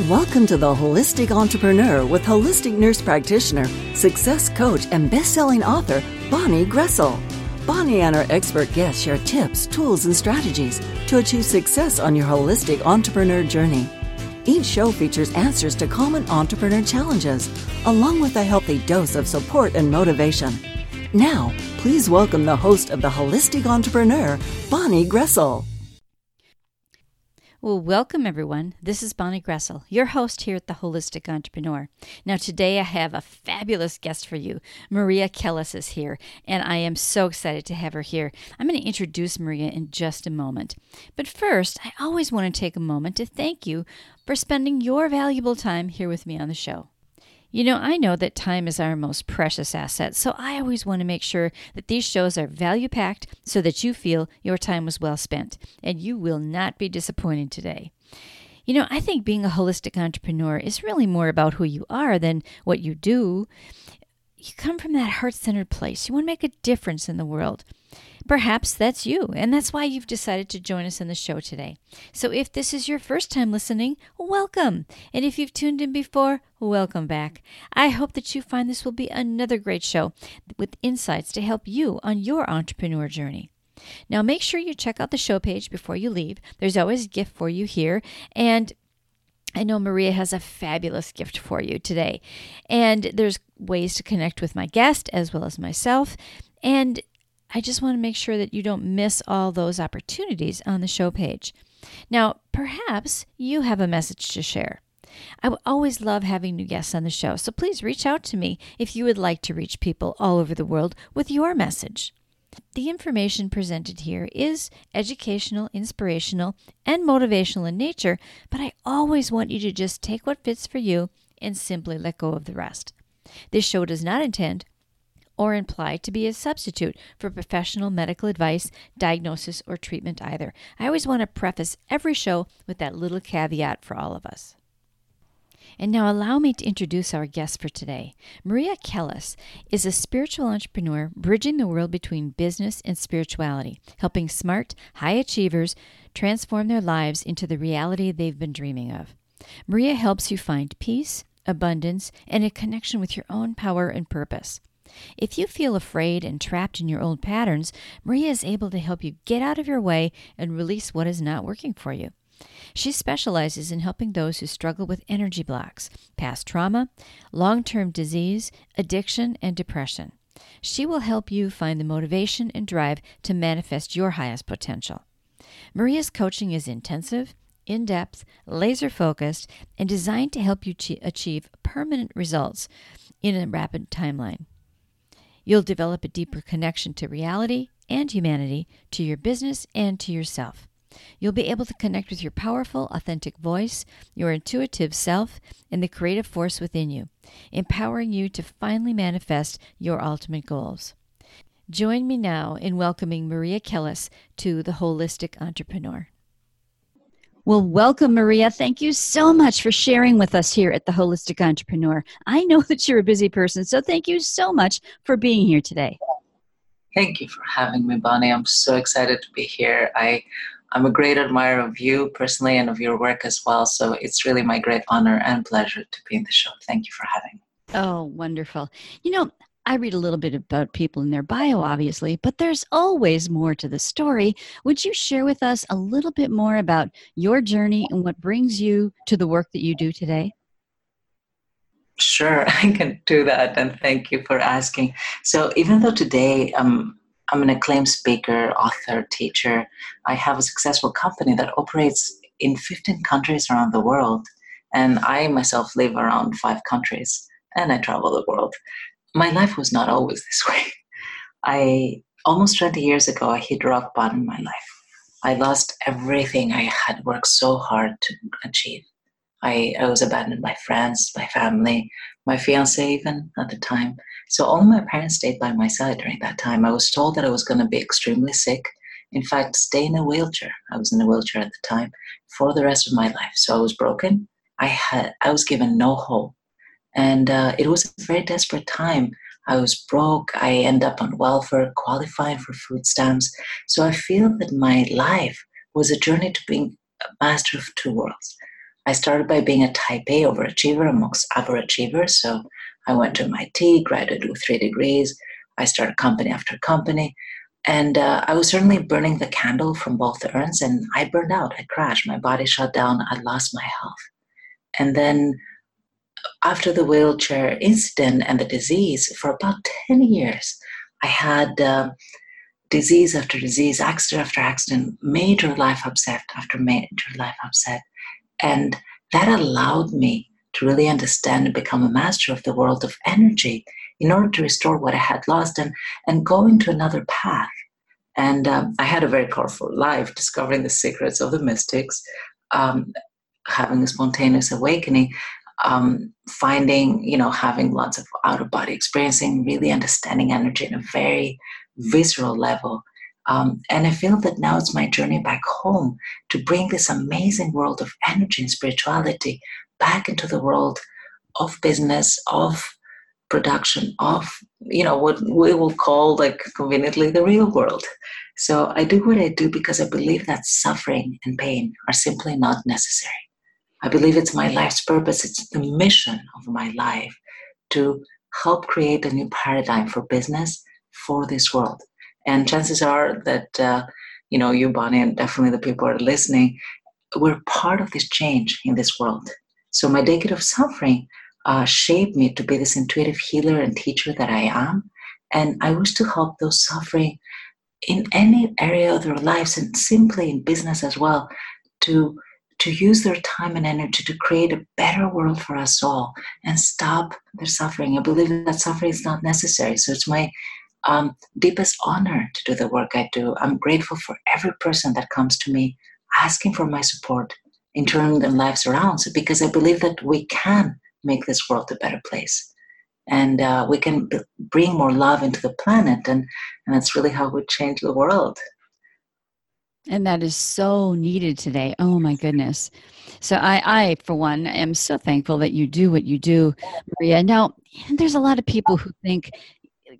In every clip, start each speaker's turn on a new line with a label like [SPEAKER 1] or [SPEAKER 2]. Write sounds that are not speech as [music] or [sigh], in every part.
[SPEAKER 1] Welcome to the Holistic Entrepreneur with holistic nurse practitioner, success coach, and best-selling author Bonnie Groessl. Bonnie and her expert guests share tips, tools, and strategies to achieve success on your holistic entrepreneur journey. Each show features answers to common entrepreneur challenges, along with a healthy dose of support and motivation. Now, please welcome the host of the Holistic Entrepreneur, Bonnie Groessl.
[SPEAKER 2] Well, welcome everyone. This is Bonnie Groessl, your host here at the Holistic Entrepreneur. Now, today I have a fabulous guest for you. Maria Kellis is here, and I am so excited to have her here. I'm going to introduce Maria in just a moment. But first, I always want to take a moment to thank you for spending your valuable time here with me on the show. You know, I know that time is our most precious asset, so I always want to make sure that these shows are value packed so that you feel your time was well spent, and you will not be disappointed today. You know, I think being a holistic entrepreneur is really more about who you are than what you do. You come from that heart centered place. You want to make a difference in the world. Perhaps that's you, and that's why you've decided to join us in the show today. So if this is your first time listening, welcome. And if you've tuned in before, welcome back. I hope that you find this will be another great show with insights to help you on your entrepreneur journey. Now, make sure you check out the show page before you leave. There's always a gift for you here. And I know Maria has a fabulous gift for you today. And there's ways to connect with my guest as well as myself. And I just want to make sure that you don't miss all those opportunities on the show page. Now, perhaps you have a message to share. I always love having new guests on the show, so please reach out to me if you would like to reach people all over the world with your message. The information presented here is educational, inspirational, and motivational in nature, but I always want you to just take what fits for you and simply let go of the rest. This show does not intend or imply to be a substitute for professional medical advice, diagnosis, or treatment either. I always want to preface every show with that little caveat for all of us. And now, allow me to introduce our guest for today. Maria Kellis is a spiritual entrepreneur bridging the world between business and spirituality, helping smart, high achievers transform their lives into the reality they've been dreaming of. Maria helps you find peace, abundance, and a connection with your own power and purpose. If you feel afraid and trapped in your old patterns, Maria is able to help you get out of your way and release what is not working for you. She specializes in helping those who struggle with energy blocks, past trauma, long term disease, addiction, and depression. She will help you find the motivation and drive to manifest your highest potential. Maria's coaching is intensive, in depth, laser focused, and designed to help you achieve permanent results in a rapid timeline. You'll develop a deeper connection to reality and humanity, to your business, and to yourself. You'll be able to connect with your powerful, authentic voice, your intuitive self, and the creative force within you, empowering you to finally manifest your ultimate goals. Join me now in welcoming Maria Kellis to the Holistic Entrepreneur. Well, welcome, Maria. Thank you so much for sharing with us here at the Holistic Entrepreneur. I know [laughs] that you're a busy person, so thank you so much for being here today.
[SPEAKER 3] Thank you for having me, Bonnie. I'm so excited to be here. I, I'm a great admirer of you personally and of your work as well. So it's really my great honor and pleasure to be in the show. Thank you for having me.
[SPEAKER 2] Oh, wonderful. You know, I read a little bit about people in their bio, obviously, but there's always more to the story. Would you share with us a little bit more about your journey and what brings you to the work that you do today?
[SPEAKER 3] Sure, [laughs] I can do that, and thank you for asking. So, even though today um, I'm an acclaimed speaker, author, teacher, I have a successful company that operates in 15 countries around the world, and I myself live around five countries and I travel the world my life was not always this [laughs] way. I almost 20 years ago, I hit rock bottom in my life. I lost everything I had worked so hard to achieve. I, I was abandoned by friends, by family, my fiance even at the time. So all my parents stayed by my side during that time. I was told that I was going to be extremely sick. In fact, stay in a wheelchair. I was in a wheelchair at the time for the rest of my life. So I was broken. I had I was given no hope and uh, it was a very desperate time. I was broke. I ended up on welfare, qualifying for food stamps. So I feel that my life was a journey to being a master of two worlds. I started by being a type A overachiever amongst overachievers. So I went to MIT, graduated with three degrees. I started company after company. And uh, I was certainly burning the candle from both urns, and I burned out. I crashed. My body shut down. I lost my health. And then after the wheelchair incident and the disease, for about 10 years, I had uh, disease after disease, accident after accident, major life upset after major life upset. And that allowed me to really understand and become a master of the world of energy in order to restore what I had lost and, and go into another path. And um, I had a very colorful life, discovering the secrets of the mystics, um, having a spontaneous awakening, um, finding, you know, having lots of out of body experiencing, really understanding energy in a very visceral level. Um, and I feel that now it's my journey back home to bring this amazing world of energy and spirituality back into the world of business, of production, of you know what we will call like conveniently the real world. So I do what I do because I believe that suffering and pain are simply not necessary. I believe it's my life's purpose, it's the mission of my life to help create a new paradigm for business for this world. And chances are that, uh, you know, you, Bonnie, and definitely the people are listening, we're part of this change in this world. So my decade of suffering uh, shaped me to be this intuitive healer and teacher that I am. And I wish to help those suffering in any area of their lives and simply in business as well to to use their time and energy to create a better world for us all and stop their suffering. I believe that suffering is not necessary. So it's my um, deepest honor to do the work I do. I'm grateful for every person that comes to me asking for my support in turning their lives around. So because I believe that we can make this world a better place. And uh, we can b- bring more love into the planet, and, and that's really how we change the world.
[SPEAKER 4] And that is so needed today. Oh my goodness. So I, I for one, am so thankful that you do what you do, Maria. Now, there's a lot of people who think,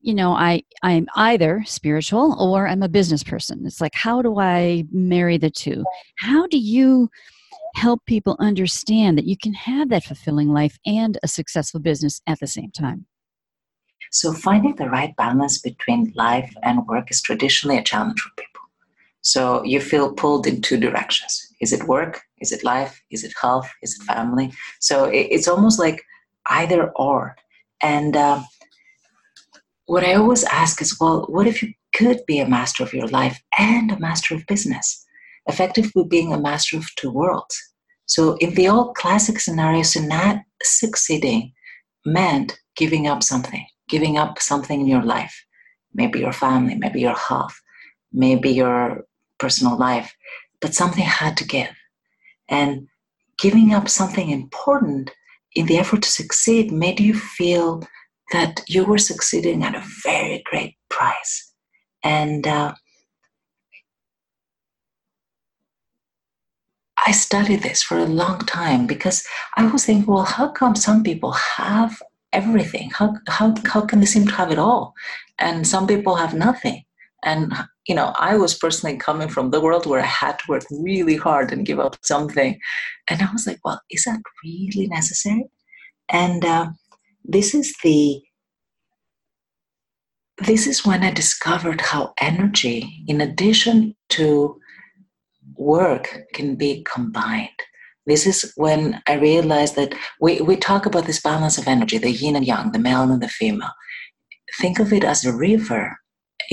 [SPEAKER 4] you know, I, I'm either spiritual or I'm a business person. It's like, how do I marry the two? How do you help people understand that you can have that fulfilling life and a successful business at the same time?
[SPEAKER 3] So finding the right balance between life and work is traditionally a challenge for people. So you feel pulled in two directions. Is it work? Is it life? Is it health? Is it family? So it's almost like either or. And uh, what I always ask is, well, what if you could be a master of your life and a master of business? Effectively being a master of two worlds. So in the old classic scenarios, not succeeding meant giving up something, giving up something in your life, maybe your family, maybe your health, maybe your personal life, but something had to give. And giving up something important in the effort to succeed made you feel that you were succeeding at a very great price. And uh, I studied this for a long time because I was thinking, well, how come some people have everything? How, how, how can they seem to have it all? And some people have nothing. And you know, I was personally coming from the world where I had to work really hard and give up something. And I was like, well, is that really necessary? And uh, this is the this is when I discovered how energy, in addition to work, can be combined. This is when I realized that we, we talk about this balance of energy, the yin and yang, the male and the female. Think of it as a river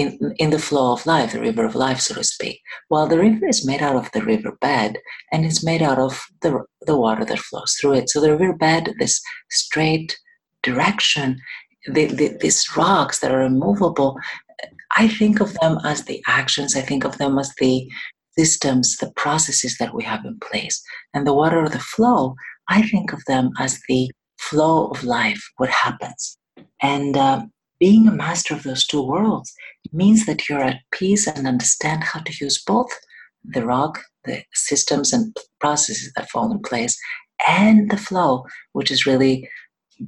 [SPEAKER 3] in, in the flow of life, the river of life, so to speak. While the river is made out of the river bed and it's made out of the, the water that flows through it. So the river bed, this straight direction, the, the, these rocks that are immovable, I think of them as the actions, I think of them as the systems, the processes that we have in place. And the water of the flow, I think of them as the flow of life, what happens. And um, being a master of those two worlds means that you're at peace and understand how to use both the rock, the systems and processes that fall in place, and the flow, which is really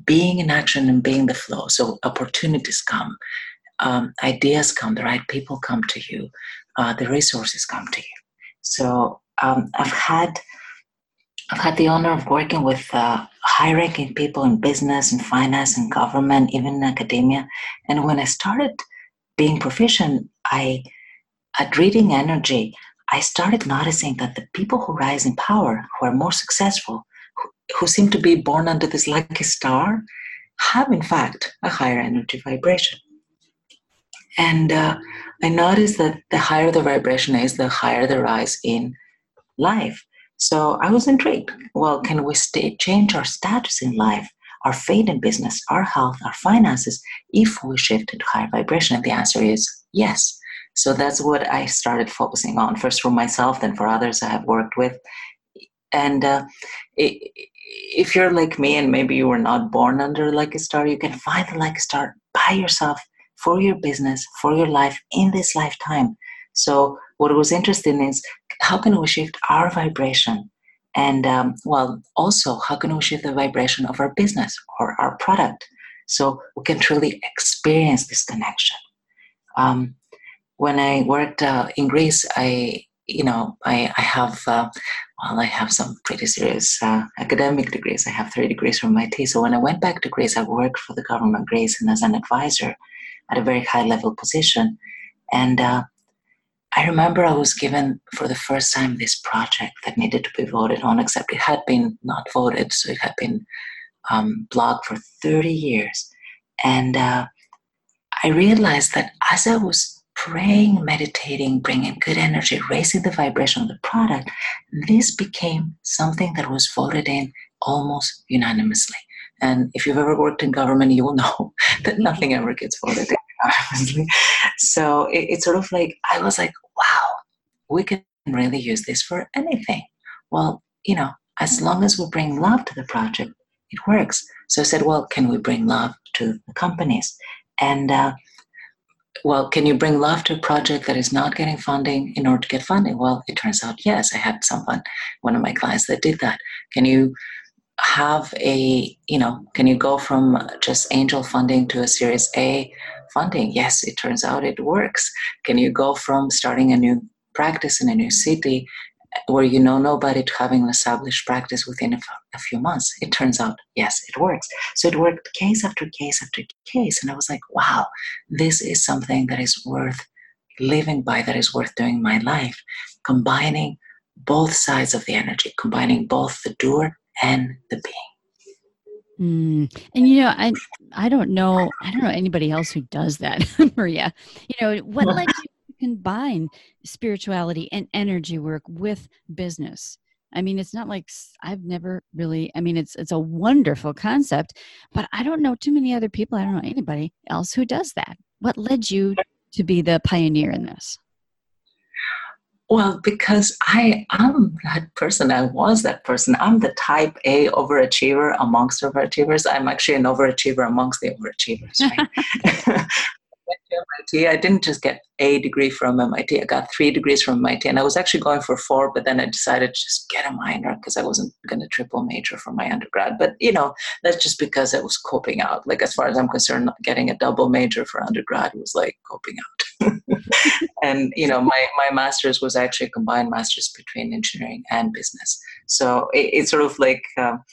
[SPEAKER 3] being in action and being the flow. So opportunities come, um, ideas come, the right people come to you, uh, the resources come to you. So um, I've had I've had the honor of working with uh, high ranking people in business and finance and government, even in academia. And when I started being proficient, I, at reading energy, I started noticing that the people who rise in power, who are more successful, who, who seem to be born under this lucky star, have in fact a higher energy vibration. And uh, I noticed that the higher the vibration is, the higher the rise in life. So I was intrigued. Well, can we change our status in life, our fate in business, our health, our finances, if we shift into higher vibration? And the answer is yes. So that's what I started focusing on, first for myself, then for others I have worked with. And uh, if you're like me and maybe you were not born under like a star, you can find the like a star by yourself for your business, for your life in this lifetime. So what was interesting is how can we shift our vibration? And um, well also how can we shift the vibration of our business or our product so we can truly experience this connection? Um, when i worked uh, in greece i you know i, I have uh, well i have some pretty serious uh, academic degrees. I have three degrees from mit so when i went back to greece i worked for the government greece and as an advisor at a very high level position. And uh, I remember I was given for the first time this project that needed to be voted on, except it had been not voted, so it had been um, blocked for 30 years. And uh, I realized that as I was praying, meditating, bringing good energy, raising the vibration of the product, this became something that was voted in almost unanimously. And if you've ever worked in government, you will [laughs] know that nothing ever gets voted in So it, it's sort of like, I was like, wow, we can really use this for anything. Well, you know, as long as we bring love to the project, it works. So I said, well, can we bring love to the companies? And uh, well, can you bring love to a project that is not getting funding in order to get funding? Well, it turns out, yes, I had someone, one of my clients that did that. Can you have a, you know, can you go from just angel funding to a Series A funding. Yes, it turns out it works. Can you go from starting a new practice in a new city where you know nobody to having an established practice within a, f- a few months? It turns out, yes, it works. So it worked case after case after case. And I was like, wow, this is something that is worth living by, that is worth doing my life, combining both sides of the energy, combining both the doer and the being.
[SPEAKER 4] Mm. And you know, I I don't know I don't know anybody else who does that, [laughs] Maria. You know, what [laughs] led you to combine spirituality and energy work with business? I mean, it's not like I've never really. I mean, it's it's a wonderful concept, but I don't know too many other people. I don't know anybody else who does that. What led you to be the pioneer in this?
[SPEAKER 3] Well, because I am that person. I was that person. I'm the type A overachiever amongst overachievers. I'm actually an overachiever amongst the overachievers. Right? [laughs] MIT. I didn't just get a degree from MIT. I got three degrees from MIT, and I was actually going for four, but then I decided to just get a minor because I wasn't going to triple major for my undergrad. But you know, that's just because I was coping out. Like as far as I'm concerned, getting a double major for undergrad was like coping out. [laughs] and you know, my my master's was actually a combined master's between engineering and business. So it, it's sort of like. Um,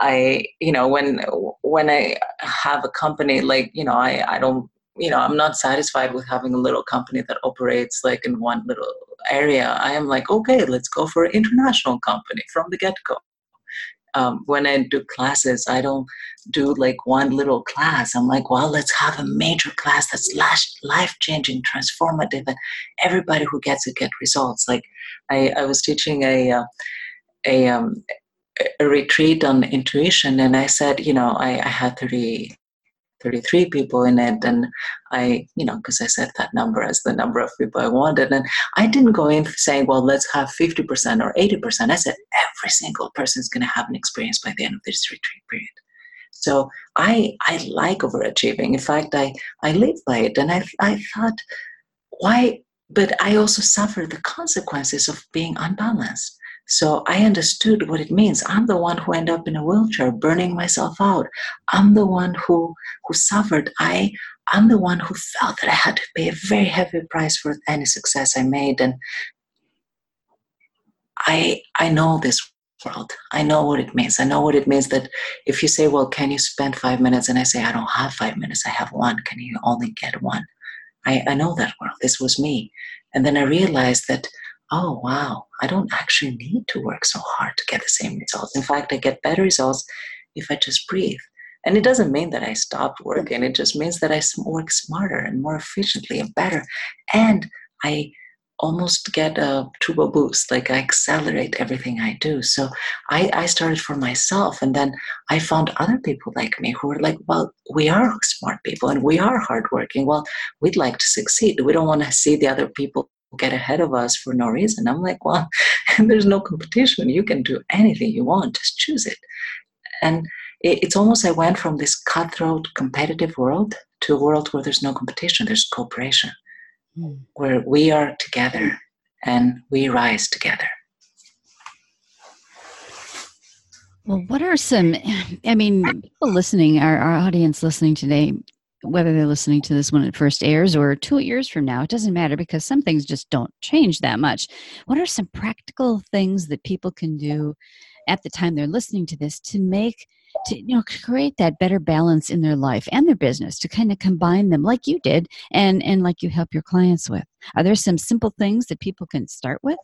[SPEAKER 3] I, you know, when when I have a company, like you know, I I don't you know i'm not satisfied with having a little company that operates like in one little area. I am like okay let's go for an international company from the get-go. Um, when i do classes i don't do like one little class. I'm like well let's have a major class that's life-changing transformative and everybody who gets it get results. Like i, I was teaching a, uh, a, um, a retreat on intuition and i said you know i, I had 30 33 people in it and i you know because i set that number as the number of people i wanted and i didn't go in saying well let's have 50% or 80% i said every single person is going to have an experience by the end of this retreat period. So i i like overachieving. In fact i i live by it and i i thought why? But i also suffer the consequences of being unbalanced so I understood what it means. I'm the one who ended up in a wheelchair, burning myself out. I'm the one who who suffered. I I'm the one who felt that I had to pay a very heavy price for any success I made. And I I know this world. I know what it means. I know what it means that if you say, Well, can you spend five minutes? And I say, I don't have five minutes, I have one. Can you only get one? I, I know that world. This was me. And then I realized that, oh, wow, I don't actually need to work so hard to get the same results. In fact, I get better results if I just breathe. And it doesn't mean that I stopped working, it just means that I work smarter and more efficiently and better. And I almost get a turbo boost like i accelerate everything i do so I, I started for myself and then i found other people like me who were like well we are smart people and we are hardworking well we'd like to succeed we don't want to see the other people get ahead of us for no reason. I'm like well [laughs] there's no competition. You can do anything you want. Just choose it. And it's almost i went from this cutthroat competitive world to a world where there's no competition there's cooperation hmm. where we are together and we rise together.
[SPEAKER 4] Well, what are some, I mean, people listening, our, our audience listening today, whether they're listening to this when it first airs or two years from now, it doesn't matter because some things just don't change that much. What are some practical things that people can do at the time they're listening to this to make to you know create that better balance in their life and their business to kind of combine them like you did and and like you help your clients with are there some simple things that people can start with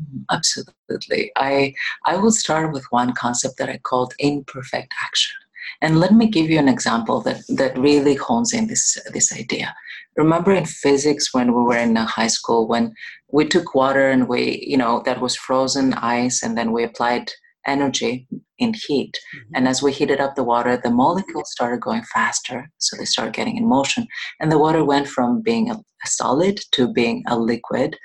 [SPEAKER 3] mm-hmm. absolutely i i will start with one concept that i called imperfect action and let me give you an example that that really hones in this this idea remember in physics when we were in high school when we took water and we you know that was frozen ice and then we applied energy in heat. Mm-hmm. And as we heated up the water, the molecules started going faster. So they started getting in motion. And the water went from being a, a solid to being a liquid.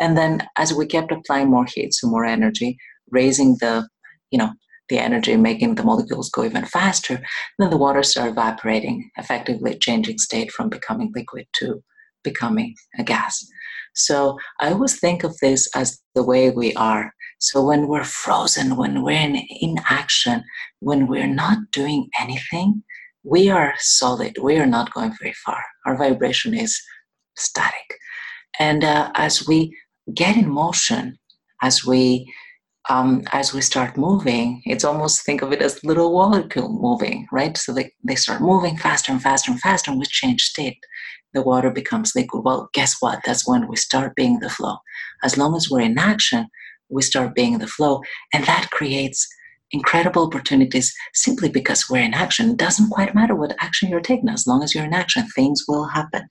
[SPEAKER 3] And then as we kept applying more heat, so more energy, raising the, you know, the energy, making the molecules go even faster, then the water started evaporating, effectively changing state from becoming liquid to becoming a gas. So I always think of this as the way we are. So when we're frozen, when we're in inaction, when we're not doing anything, we are solid. We are not going very far. Our vibration is static. And uh, as we get in motion, as we um, as we start moving, it's almost think of it as little molecule moving, right? So they, they start moving faster and faster and faster, and we change state the water becomes liquid. Well, guess what? That's when we start being the flow. As long as we're in action, we start being the flow. And that creates incredible opportunities simply because we're in action. It doesn't quite matter what action you're taking. As long as you're in action, things will happen.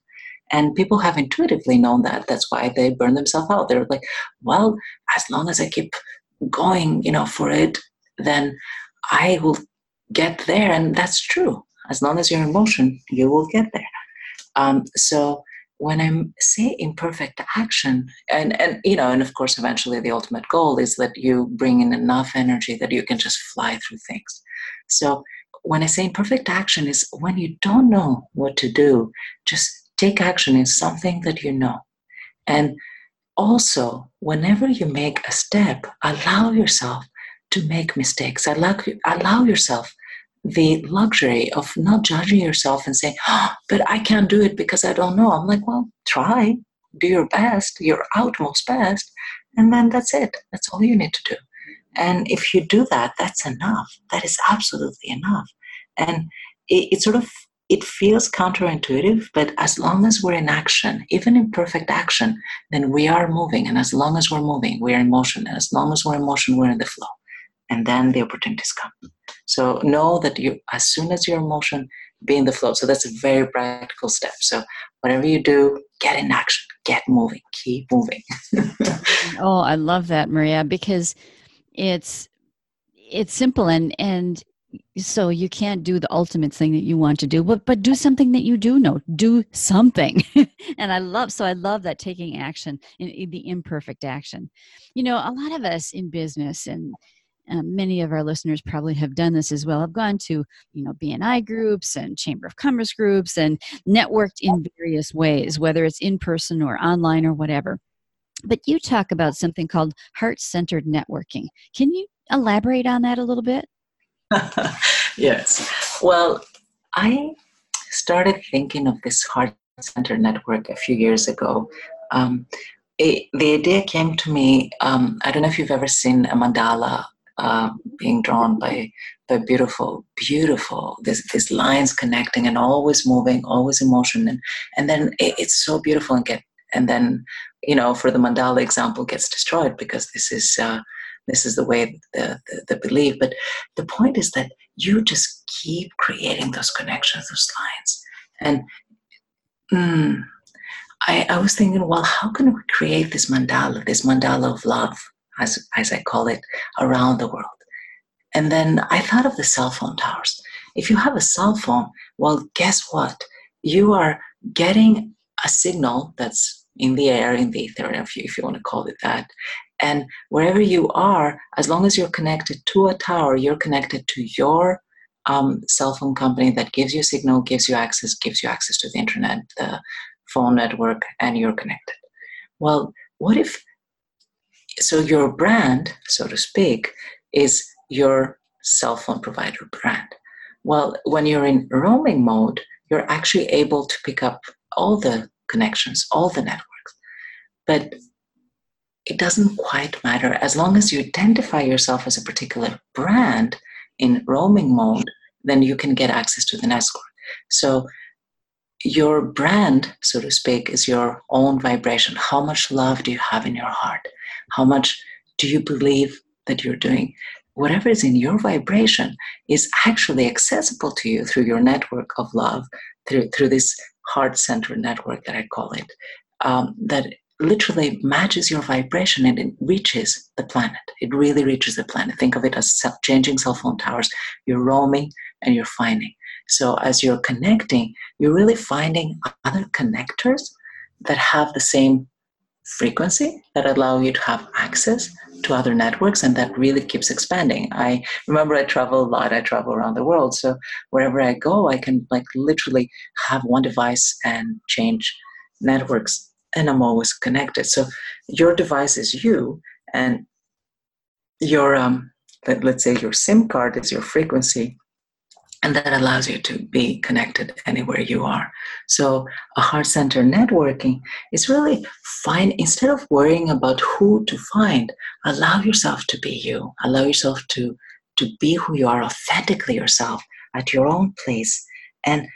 [SPEAKER 3] And people have intuitively known that. That's why they burn themselves out. They're like, well, as long as I keep going, you know, for it, then I will get there. And that's true. As long as you're in motion, you will get there. Um, so when I say imperfect action, and and you know, and of course, eventually the ultimate goal is that you bring in enough energy that you can just fly through things. So when I say imperfect action is when you don't know what to do, just take action in something that you know. And also, whenever you make a step, allow yourself to make mistakes. Allow, allow yourself the luxury of not judging yourself and saying, oh, but I can't do it because I don't know. I'm like, well, try, do your best, your utmost best, and then that's it. That's all you need to do. And if you do that, that's enough. That is absolutely enough. And it, it sort of it feels counterintuitive, but as long as we're in action, even in perfect action, then we are moving. And as long as we're moving, we're in motion. And as long as we're in motion, we're in the flow. And then the opportunities come. So know that you, as soon as you're in motion, be in the flow. So that's a very practical step. So whatever you do, get in action, get moving, keep moving. [laughs]
[SPEAKER 4] oh, I love that, Maria, because it's it's simple and and so you can't do the ultimate thing that you want to do but but do something that you do know. Do something. [laughs] And i love so i love that taking action in, the imperfect action. You know a lot of us in business and um, many of our listeners probably have done this as well have gone to you know bni groups and chamber of commerce groups and networked in various ways whether it's in person or online or whatever. But you talk about something called heart-centered networking. Can you elaborate on that a little bit [laughs]
[SPEAKER 3] yes well i started thinking of this heart center network a few years ago um, it, the idea came to me um, i don't know if you've ever seen a mandala uh, being drawn by by beautiful, beautiful this these lines connecting and always moving, always in motion, and and then it, it's so beautiful and get and then you know for the mandala example gets destroyed because this is. Uh, this is the way the, the, the belief but the point is that you just keep creating those connections those lines and mm, I, I was thinking, well, how can we create this mandala, this mandala of love, as, as I call it, around the world? And then I thought of the cell phone towers. If you have a cell phone, well, guess what? You are getting a signal that's in the air, in the ether, if you, if you want to call it that. And wherever you are, as long as you're connected to a tower, you're connected to your um, cell phone company that gives you signal, gives you access, gives you access to the internet, the phone network, and you're connected. Well, what if so your brand, so to speak, is your cell phone provider brand? Well, when you're in roaming mode, you're actually able to pick up all the connections, all the networks. But it doesn't quite matter as long as you identify yourself as a particular brand in roaming mode, then you can get access to the network. So your brand, so to speak, is your own vibration. How much love do you have in your heart? How much do you believe that you're doing? Whatever is in your vibration is actually accessible to you through your network of love, through, through this heart center network that I call it, um, that literally matches your vibration and it reaches the planet. It really reaches the planet. Think of it as changing cell phone towers. You're roaming and you're finding. So as you're connecting, you're really finding other connectors that have the same frequency that allow you to have access to other networks and that really keeps expanding i remember i travel a lot i travel around the world so wherever i go i can like literally have one device and change networks and i'm always connected so your device is you and your um let, let's say your sim card is your frequency and that allows you to be connected anywhere you are. So, a heart center networking is really find instead of worrying about who to find, allow yourself to be you. Allow yourself to to be who you are authentically yourself at your own place, and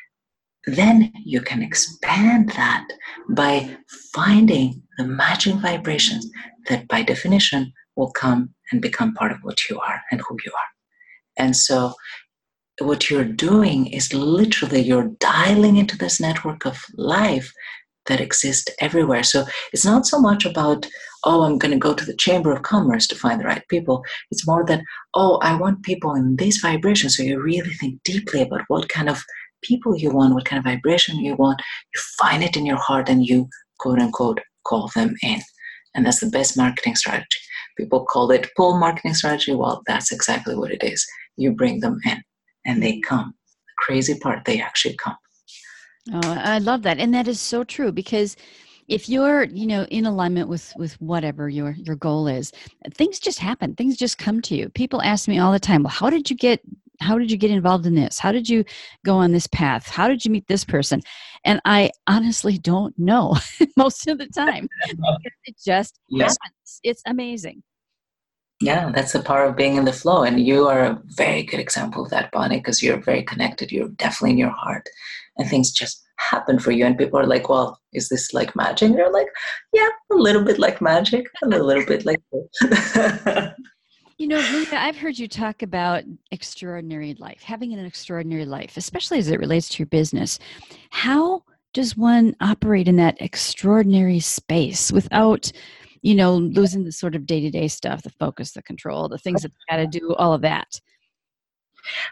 [SPEAKER 3] then you can expand that by finding the matching vibrations that, by definition, will come and become part of what you are and who you are. And so what you're doing is literally you're dialing into this network of life that exists everywhere. So it's not so much about, oh, I'm going to go to the Chamber of Commerce to find the right people. It's more that, oh, I want people in this vibration. So you really think deeply about what kind of people you want, what kind of vibration you want. You find it in your heart and you, quote unquote, call them in. And that's the best marketing strategy. People call it pull marketing strategy. Well, that's exactly what it is. You bring them in and they come. The crazy part, they actually come.
[SPEAKER 4] Oh, I love that. And that is so true because if you're you know in alignment with with whatever your your goal is things just happen things just come to you people ask me all the time well how did you get how did you get involved in this how did you go on this path how did you meet this person and i honestly don't know [laughs] most of the time [laughs] it just yes. happens it's amazing
[SPEAKER 3] yeah, that's the power of being in the flow. And you are a very good example of that, Bonnie, because you're very connected. You're definitely in your heart. And things just happen for you. And people are like, well, is this like magic? And you're like, yeah, a little bit like magic, and a little bit like [laughs]
[SPEAKER 4] You know, Linda, I've heard you talk about extraordinary life, having an extraordinary life, especially as it relates to your business. How does one operate in that extraordinary space without you know, losing the sort of day to day stuff, the focus, the control, the things that you got to [laughs] do, all of that?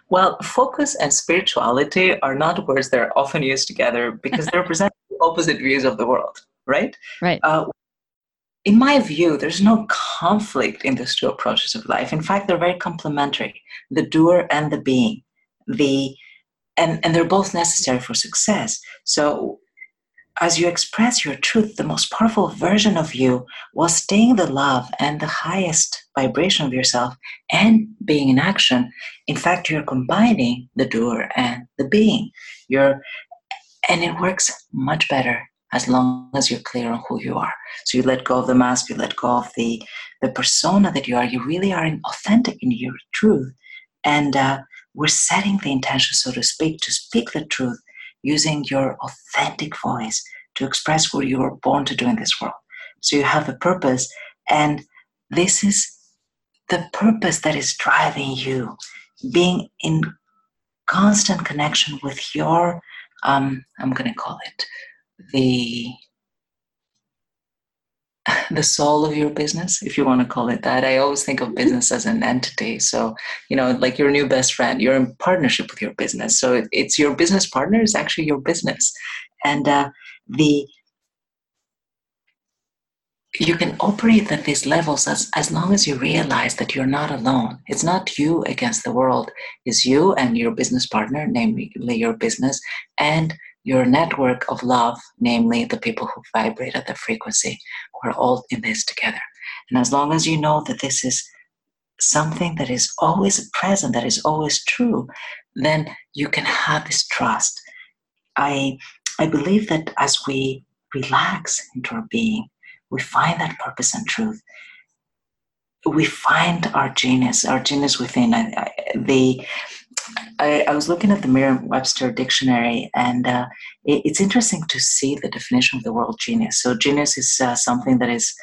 [SPEAKER 3] Well, focus and spirituality are not words that are often used together because they represent opposite views of the world, right?
[SPEAKER 4] Right. Uh,
[SPEAKER 3] in my view, there's no conflict in these two approaches of life. In fact, they're very complementary the doer and the being. The and, and they're both necessary for success. So as you express your truth, the most powerful version of you while staying the love and the highest vibration of yourself and being in action. In fact, you're combining the doer and the being. You're, and it works much better as long as you're clear on who you are. So you let go of the mask, you let go of the the persona that you are. You really are authentic in your truth, and uh, we're setting the intention, so to speak, to speak the truth using your authentic voice to express what you were born to do in this world. So you have a purpose, and this is the purpose that is driving you, being in constant connection with your, um, I'm going to call it the the soul of your business, if you want to call it that. I always think of business as an entity. So, you know, like your new best friend, you're in partnership with your business. So it, it's your business partner is actually your business. And uh, the you can operate at these levels as, as long as you realize that you're not alone. It's not you against the world. It's you and your business partner, namely your business, and your network of love, namely the people who vibrate at the frequency. We're all in this together. And as long as you know that this is something that is always present, that is always true, then you can have this trust. I, I believe that as we relax into our being, we find that purpose and truth. We find our genius, our genius within. the I, I, was looking at the Merriam-Webster dictionary, and uh, it, it's interesting to see the definition of the word genius. So, genius is uh, something that is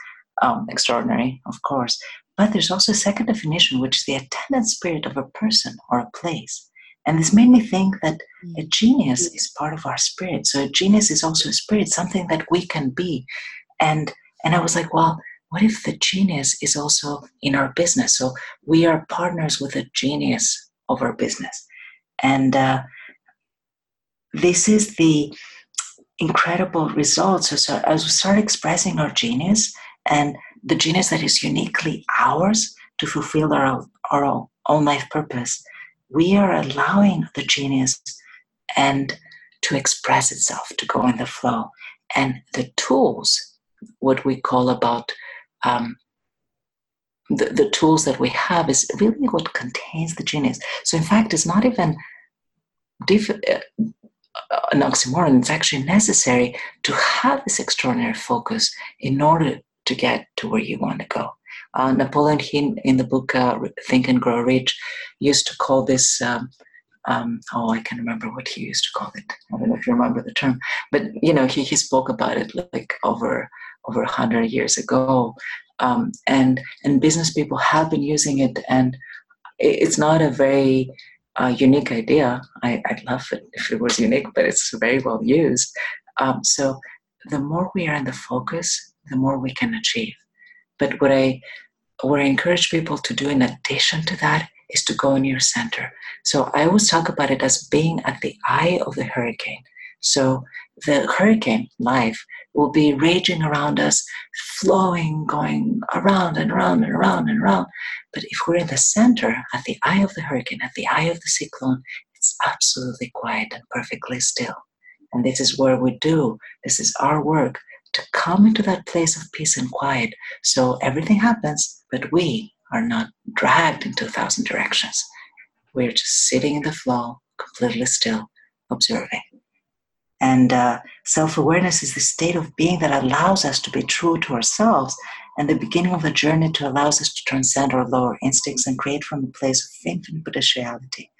[SPEAKER 3] um, extraordinary, of course, but there's also a second definition, which is the attendant spirit of a person or a place. And this made me think that a mm. genius is part of our spirit. So, a genius is also a spirit, something that we can be. And and I was like, well, what if the genius is also in our business? So we are partners with a genius of our business. And uh, this is the incredible result. So, so as we start expressing our genius and the genius that is uniquely ours to fulfill our, our own life purpose, we are allowing the genius and to express itself, to go in the flow. And the tools, what we call about um, the, the tools that we have is really what contains the genius. So, in fact, it's not even diff- uh, an oxymoron. It's actually necessary to have this extraordinary focus in order to get to where you want to go. Uh, Napoleon Hill, in the book uh, Think and Grow Rich, used to call this. Um, um, oh, I can remember what he used to call it. I don't know if you remember the term, but you know, he, he spoke about it like over over a hundred years ago, um, and and business people have been using it, and it's not a very uh, unique idea. I, would love it if it was unique, but it's very well used. Um, so the more we are in the focus, the more we can achieve. But what I what I encourage people to do in addition to that is to go in your center. So I always talk about it as being at the eye of the hurricane. So the hurricane, life, will be raging around us, flowing, going around and around and around and around. But if we're in the center, at the eye of the hurricane, at the eye of the cyclone, it's absolutely quiet and perfectly still. And this is where we do, this is our work to come into that place of peace and quiet. So everything happens, but we are not dragged into a thousand directions. We're just sitting in the flow, completely still, observing. And uh, self awareness is the state of being that allows us to be true to ourselves and the beginning of a journey to allows us to transcend our lower instincts and create from a place of infinite potentiality.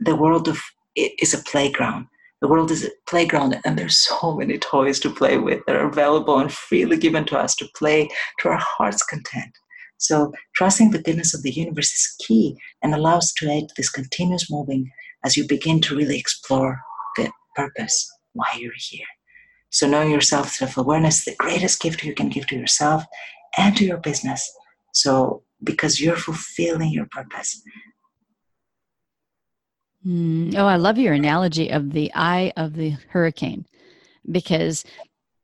[SPEAKER 3] The world of is a playground. The world is a playground, and there's so many toys to play with that are available and freely given to us to play to our heart's content. So, trusting the goodness of the universe is key and allows to aid this continuous moving as you begin to really explore the purpose why you're here. So, knowing yourself, self awareness, the greatest gift you can give to yourself and to your business. So, because you're fulfilling your purpose.
[SPEAKER 4] Mm, oh, I love your analogy of the eye of the hurricane because,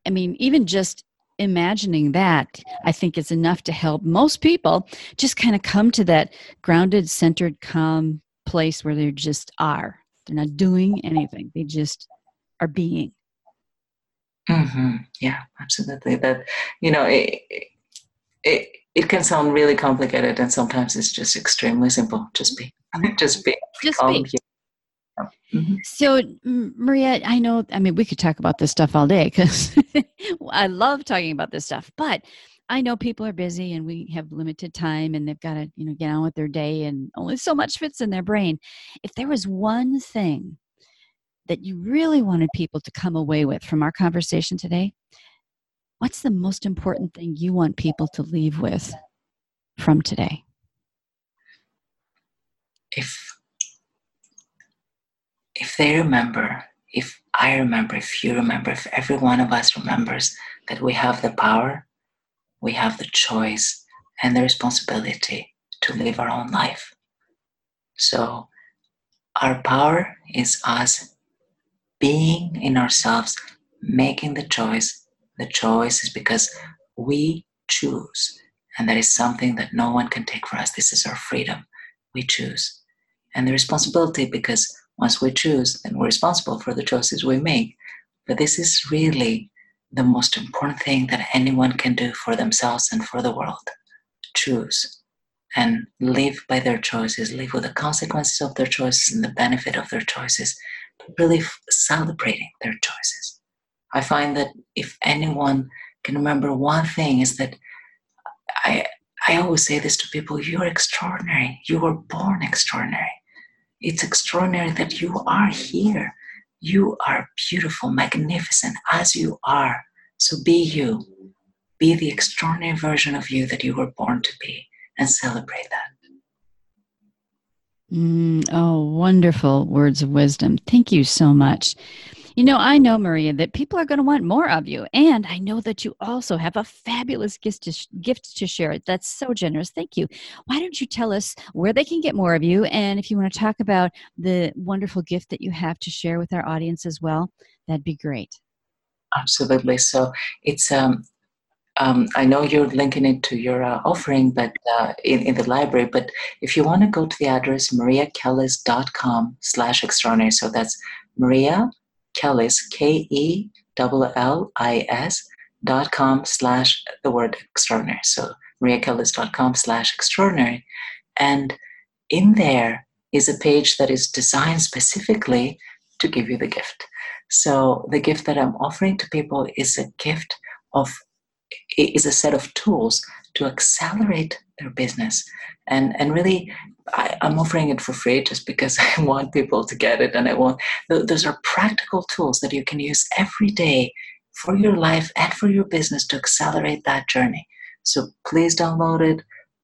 [SPEAKER 4] I mean, even just imagining that, I think is enough to help most people just kind of come to that grounded, centered, calm place where they just are. They're not doing anything, they just are being.
[SPEAKER 3] Mm-hmm. Yeah, absolutely. That you know, it, it it can sound really complicated, and sometimes it's just extremely simple. Just be, [laughs] just be,
[SPEAKER 4] just be. Mm-hmm. So, Maria, I know, I mean, we could talk about this stuff all day because [laughs] I love talking about this stuff, but I know people are busy and we have limited time and they've got to, you know, get on with their day and only so much fits in their brain. If there was one thing that you really wanted people to come away with from our conversation today, what's the most important thing you want people to leave with from today?
[SPEAKER 3] If if they remember, if I remember, if you remember, if every one of us remembers that we have the power we have the choice and the responsibility to live our own life. So, our power is us being in ourselves, making the choice. The choice is because we choose, and that is something that no one can take for us. This is our freedom. We choose. And the responsibility, because once we choose, then we're responsible for the choices we make. But this is really the most important thing that anyone can do for themselves and for the world choose and live by their choices, live with the consequences of their choices and the benefit of their choices, really f- celebrating their choices. I find that if anyone can remember one thing, is that I, I always say this to people you're extraordinary. You were born extraordinary. It's extraordinary that you are here. You are beautiful, magnificent as you are. So be you. Be the extraordinary version of you that you were born to be and celebrate that.
[SPEAKER 4] Mm, oh, wonderful words of wisdom. Thank you so much. You know, I know, Maria, that people are going to want more of you. And I know that you also have a fabulous gift to, sh- gift to share. That's so generous. Thank you. Why don't you tell us where they can get more of you? And if you want to talk about the wonderful gift that you have to share with our audience as well, that'd be great.
[SPEAKER 3] Absolutely. So it's um, um, I know you're linking it to your uh, offering, but uh, in, in the library. But if you want to go to the address mariakellis.com slash extraordinary, so that's Maria Kellis, K E L L I S dot com slash the word extraordinary. So mariakellis.com slash extraordinary. And in there is a page that is designed specifically to give you the gift. So the gift that I'm offering to people is a gift of is a set of tools to accelerate their business. And and really I, am offering it for free just because [laughs] i want people to get it and i want those are practical tools that you can use every day for your life and for your business to accelerate that journey. So please download it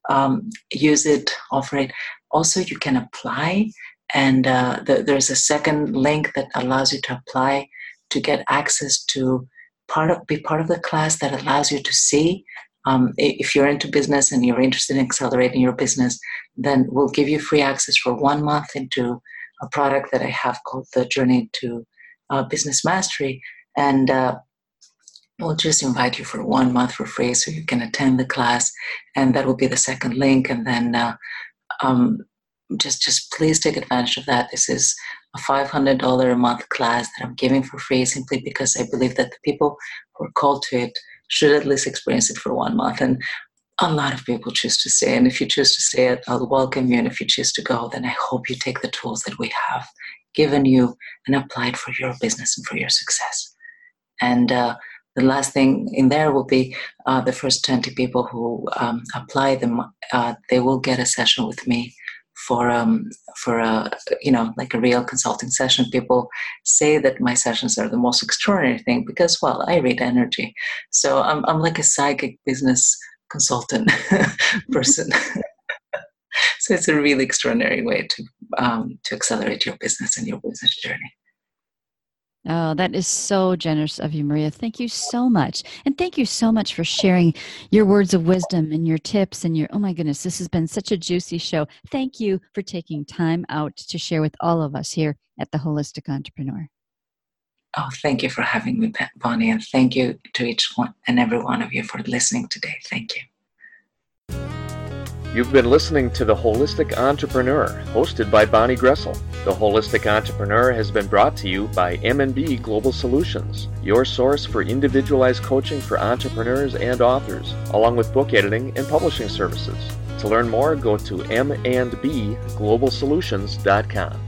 [SPEAKER 3] um, use it offer it. Also you can apply and uh, the, there's a second link that allows you to apply to get access to part of be part of the class that allows you to see um, if you're into business and you're interested in accelerating your business then we'll give you free access for one month into a product that i have called the journey to uh, business mastery. And uh, we'll just invite you for one month for free so you can attend the class. And that will be the second link. And then uh, um, just just please take advantage of that. This is a $500 a month class that I'm giving for free simply because I believe that the people who are called to it should at least experience it for one month. And a lot of people choose to stay. And if you choose to stay, I'll welcome you. And if you choose to go, then I hope you take the tools that we have given you and apply it for your business and for your success. And uh, the last thing in there will be uh, the first 20 people who um, apply them, uh, they will get a session with me for um, for a you know like a real consulting session people say that my sessions are the most extraordinary thing because well i read energy. So i'm, I'm like a psychic business consultant [laughs] person. [laughs] So it's a really extraordinary way to um, to accelerate your business and your business journey
[SPEAKER 4] Oh, that is so generous of you, Maria. Thank you so much. And thank you so much for sharing your words of wisdom and your tips and your, oh my goodness, this has been such a juicy show. Thank you for taking time out to share with all of us here at The Holistic Entrepreneur.
[SPEAKER 3] Oh, thank you for having me, Bonnie. And thank you to each one and every one of you for listening today. Thank you.
[SPEAKER 5] You've been listening to The Holistic Entrepreneur, hosted by Bonnie Groessl. The Holistic Entrepreneur has been brought to you by M&B Global Solutions, your source for individualized coaching for entrepreneurs and authors, along with book editing and publishing services. To learn more, go to mandbglobalsolutions.com.